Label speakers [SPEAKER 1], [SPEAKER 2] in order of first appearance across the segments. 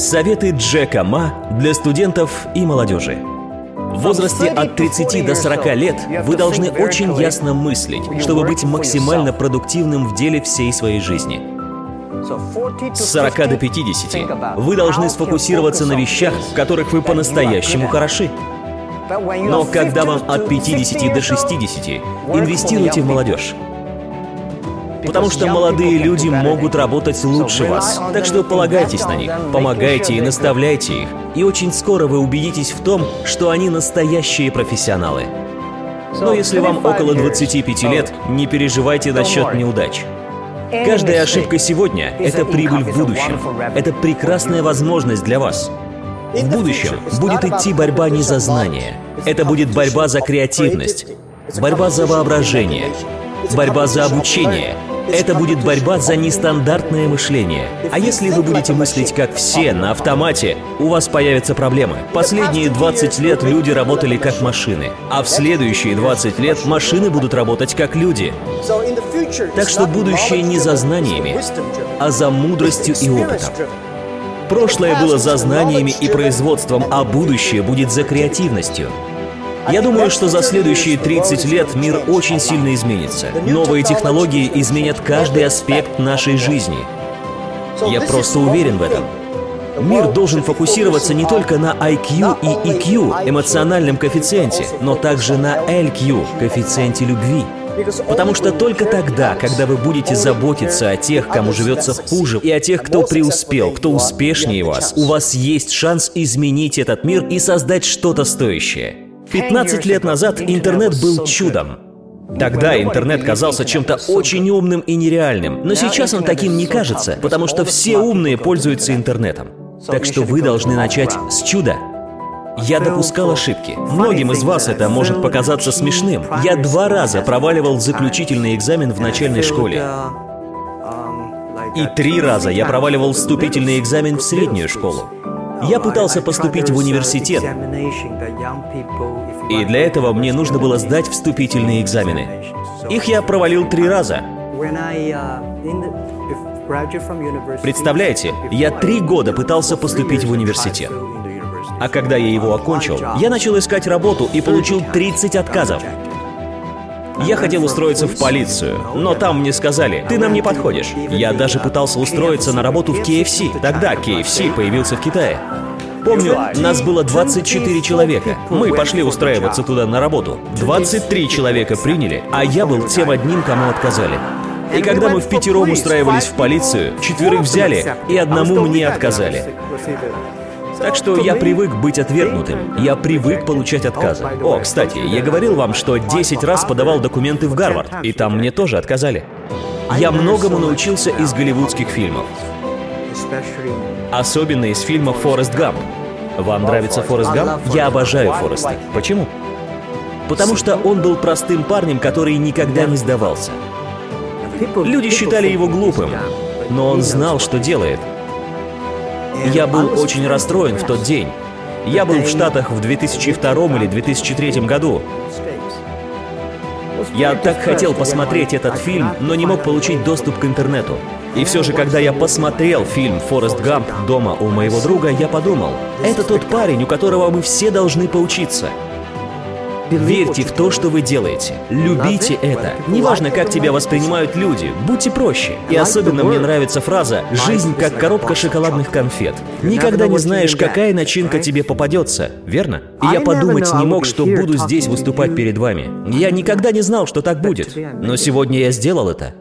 [SPEAKER 1] Советы Джека Ма для студентов и молодежи. В возрасте от 30 до 40 лет вы должны очень ясно мыслить, чтобы быть максимально продуктивным в деле всей своей жизни. С 40 до 50 вы должны сфокусироваться на вещах, в которых вы по-настоящему хороши. Но когда вам от 50 до 60, инвестируйте в молодежь. Потому что молодые люди могут работать лучше вас. Так что полагайтесь на них, помогайте и наставляйте их. И очень скоро вы убедитесь в том, что они настоящие профессионалы. Но если вам около 25 лет, не переживайте насчет неудач. Каждая ошибка сегодня — это прибыль в будущем. Это прекрасная возможность для вас. В будущем будет идти борьба не за знания. Это будет борьба за креативность, борьба за воображение, борьба за обучение, это будет борьба за нестандартное мышление. А если вы будете мыслить как все, на автомате, у вас появятся проблемы. Последние 20 лет люди работали как машины, а в следующие 20 лет машины будут работать как люди. Так что будущее не за знаниями, а за мудростью и опытом. Прошлое было за знаниями и производством, а будущее будет за креативностью. Я думаю, что за следующие 30 лет мир очень сильно изменится. Новые технологии изменят каждый аспект нашей жизни. Я просто уверен в этом. Мир должен фокусироваться не только на IQ и EQ, эмоциональном коэффициенте, но также на LQ, коэффициенте любви. Потому что только тогда, когда вы будете заботиться о тех, кому живется хуже, и о тех, кто преуспел, кто успешнее вас, у вас есть шанс изменить этот мир и создать что-то стоящее. 15 лет назад интернет был чудом. Тогда интернет казался чем-то очень умным и нереальным, но сейчас он таким не кажется, потому что все умные пользуются интернетом. Так что вы должны начать с чуда. Я допускал ошибки. Многим из вас это может показаться смешным. Я два раза проваливал заключительный экзамен в начальной школе. И три раза я проваливал вступительный экзамен в среднюю школу. Я пытался поступить в университет, и для этого мне нужно было сдать вступительные экзамены. Их я провалил три раза. Представляете, я три года пытался поступить в университет. А когда я его окончил, я начал искать работу и получил 30 отказов. Я хотел устроиться в полицию, но там мне сказали, ты нам не подходишь. Я даже пытался устроиться на работу в KFC. Тогда KFC появился в Китае. Помню, нас было 24 человека. Мы пошли устраиваться туда на работу. 23 человека приняли, а я был тем одним, кому отказали. И когда мы в пятером устраивались в полицию, четверых взяли, и одному мне отказали. Так что я привык быть отвергнутым. Я привык получать отказы. О, кстати, я говорил вам, что 10 раз подавал документы в Гарвард, и там мне тоже отказали. Я многому научился из голливудских фильмов. Особенно из фильма «Форест Гамп». Вам нравится Форест Гамп? Я обожаю Фореста. Почему? Потому что он был простым парнем, который никогда не сдавался. Люди считали его глупым, но он знал, что делает. Я был очень расстроен в тот день. Я был в Штатах в 2002 или 2003 году. Я так хотел посмотреть этот фильм, но не мог получить доступ к интернету. И все же, когда я посмотрел фильм «Форест Гамп» дома у моего друга, я подумал, это тот парень, у которого мы все должны поучиться. Верьте в то, что вы делаете. Любите это. Неважно, как тебя воспринимают люди, будьте проще. И особенно мне нравится фраза «Жизнь как коробка шоколадных конфет». Никогда не знаешь, какая начинка тебе попадется, верно? И я подумать не мог, что буду здесь выступать перед вами. Я никогда не знал, что так будет. Но сегодня я сделал это.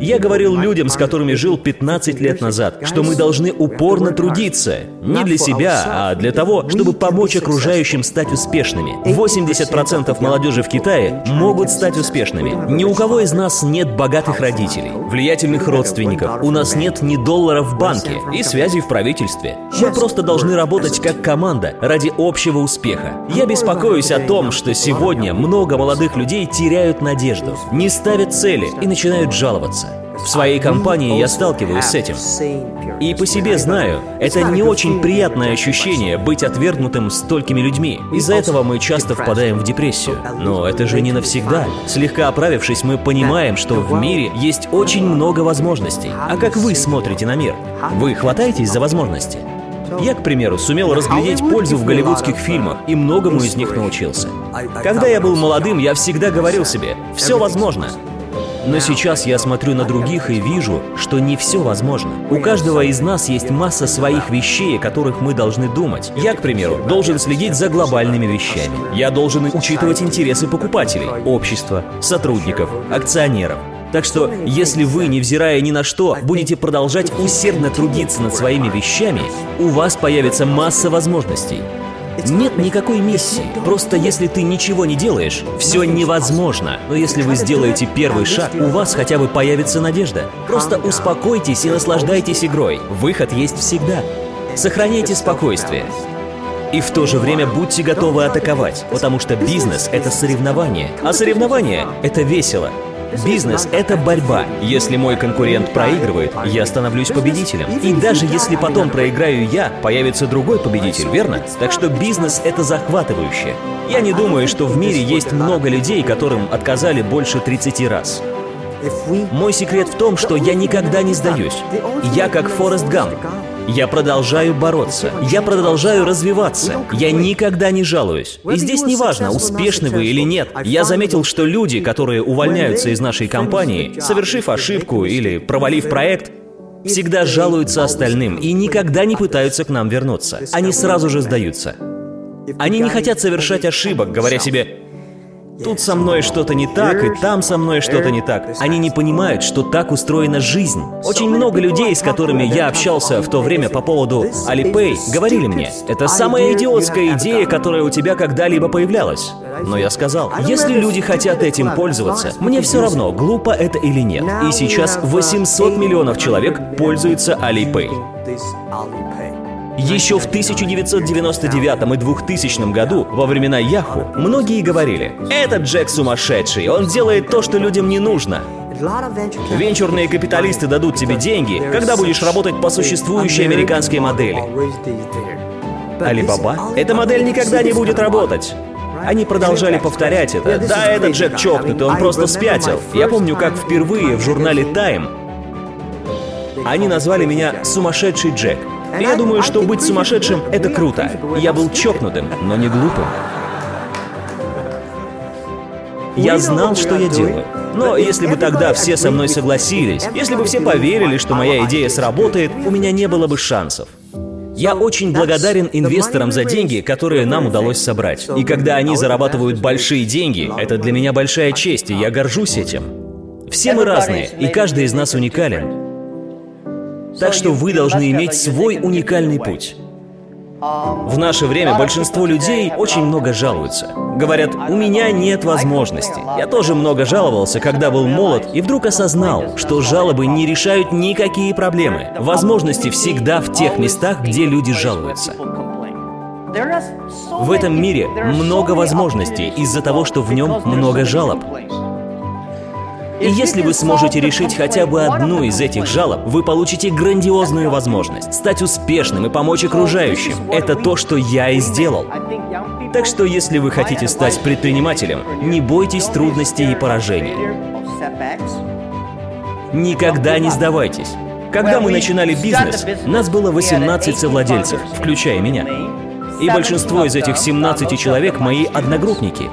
[SPEAKER 1] Я говорил людям, с которыми жил 15 лет назад, что мы должны упорно трудиться. Не для себя, а для того, чтобы помочь окружающим стать успешными. 80% молодежи в Китае могут стать успешными. Ни у кого из нас нет богатых родителей, влиятельных родственников, у нас нет ни долларов в банке и связей в правительстве. Мы просто должны работать как команда ради общего успеха. Я беспокоюсь о том, что сегодня много молодых людей теряют надежду, не ставят цели и начинают жаловаться. В своей компании я сталкиваюсь с этим. И по себе знаю, это не очень приятное ощущение быть отвергнутым столькими людьми. Из-за этого мы часто впадаем в депрессию. Но это же не навсегда. Слегка оправившись, мы понимаем, что в мире есть очень много возможностей. А как вы смотрите на мир? Вы хватаетесь за возможности? Я, к примеру, сумел разглядеть пользу в голливудских фильмах и многому из них научился. Когда я был молодым, я всегда говорил себе, все возможно. Но сейчас я смотрю на других и вижу, что не все возможно. У каждого из нас есть масса своих вещей, о которых мы должны думать. Я, к примеру, должен следить за глобальными вещами. Я должен учитывать интересы покупателей, общества, сотрудников, акционеров. Так что, если вы, невзирая ни на что, будете продолжать усердно трудиться над своими вещами, у вас появится масса возможностей. Нет никакой миссии. Просто если ты ничего не делаешь, все невозможно. Но если вы сделаете первый шаг, у вас хотя бы появится надежда. Просто успокойтесь и наслаждайтесь игрой. Выход есть всегда. Сохраняйте спокойствие. И в то же время будьте готовы атаковать, потому что бизнес — это соревнование, а соревнование — это весело. Бизнес — это борьба. Если мой конкурент проигрывает, я становлюсь победителем. И даже если потом проиграю я, появится другой победитель, верно? Так что бизнес — это захватывающе. Я не думаю, что в мире есть много людей, которым отказали больше 30 раз. Мой секрет в том, что я никогда не сдаюсь. Я как Форест Гамп. Я продолжаю бороться. Я продолжаю развиваться. Я никогда не жалуюсь. И здесь не важно, успешны вы или нет. Я заметил, что люди, которые увольняются из нашей компании, совершив ошибку или провалив проект, всегда жалуются остальным и никогда не пытаются к нам вернуться. Они сразу же сдаются. Они не хотят совершать ошибок, говоря себе, Тут со мной что-то не так, и там со мной что-то не так. Они не понимают, что так устроена жизнь. Очень много людей, с которыми я общался в то время по поводу Alipay, говорили мне, это самая идиотская идея, которая у тебя когда-либо появлялась. Но я сказал, если люди хотят этим пользоваться, мне все равно, глупо это или нет. И сейчас 800 миллионов человек пользуются Alipay. Еще в 1999 и 2000 году, во времена Яху, многие говорили, «Этот Джек сумасшедший, он делает то, что людям не нужно». Венчурные капиталисты дадут тебе деньги, когда будешь работать по существующей американской модели. Алибаба? Эта модель никогда не будет работать. Они продолжали повторять это. Да, этот Джек чокнутый, он просто спятил. Я помню, как впервые в журнале Time они назвали меня «сумасшедший Джек». Я думаю, что быть сумасшедшим — это круто. Я был чокнутым, но не глупым. Я знал, что я делаю. Но если бы тогда все со мной согласились, если бы все поверили, что моя идея сработает, у меня не было бы шансов. Я очень благодарен инвесторам за деньги, которые нам удалось собрать. И когда они зарабатывают большие деньги, это для меня большая честь, и я горжусь этим. Все мы разные, и каждый из нас уникален. Так что вы должны иметь свой уникальный путь. В наше время большинство людей очень много жалуются. Говорят, у меня нет возможности. Я тоже много жаловался, когда был молод, и вдруг осознал, что жалобы не решают никакие проблемы. Возможности всегда в тех местах, где люди жалуются. В этом мире много возможностей из-за того, что в нем много жалоб. И если вы сможете решить хотя бы одну из этих жалоб, вы получите грандиозную возможность стать успешным и помочь окружающим. Это то, что я и сделал. Так что если вы хотите стать предпринимателем, не бойтесь трудностей и поражений. Никогда не сдавайтесь. Когда мы начинали бизнес, нас было 18 совладельцев, включая меня. И большинство из этих 17 человек мои одногруппники.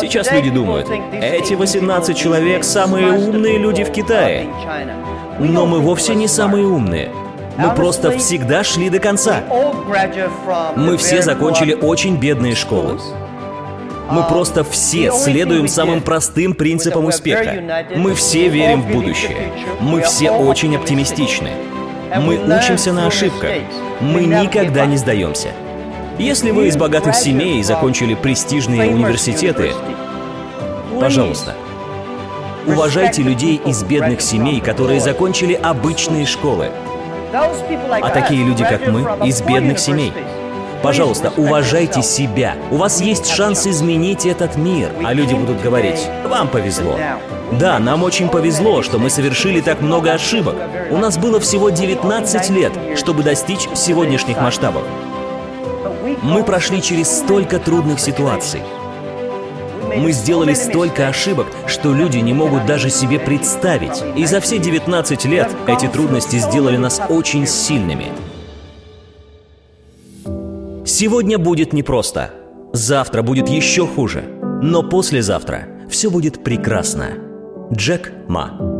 [SPEAKER 1] Сейчас люди думают, эти 18 человек самые умные люди в Китае. Но мы вовсе не самые умные. Мы просто всегда шли до конца. Мы все закончили очень бедные школы. Мы просто все следуем самым простым принципам успеха. Мы все верим в будущее. Мы все очень оптимистичны. Мы учимся на ошибках. Мы никогда не сдаемся. Если вы из богатых семей и закончили престижные университеты, пожалуйста, уважайте людей из бедных семей, которые закончили обычные школы. А такие люди, как мы, из бедных семей. Пожалуйста, уважайте себя. У вас есть шанс изменить этот мир. А люди будут говорить, вам повезло. Да, нам очень повезло, что мы совершили так много ошибок. У нас было всего 19 лет, чтобы достичь сегодняшних масштабов. Мы прошли через столько трудных ситуаций. Мы сделали столько ошибок, что люди не могут даже себе представить. И за все 19 лет эти трудности сделали нас очень сильными. Сегодня будет непросто. Завтра будет еще хуже. Но послезавтра все будет прекрасно. Джек Ма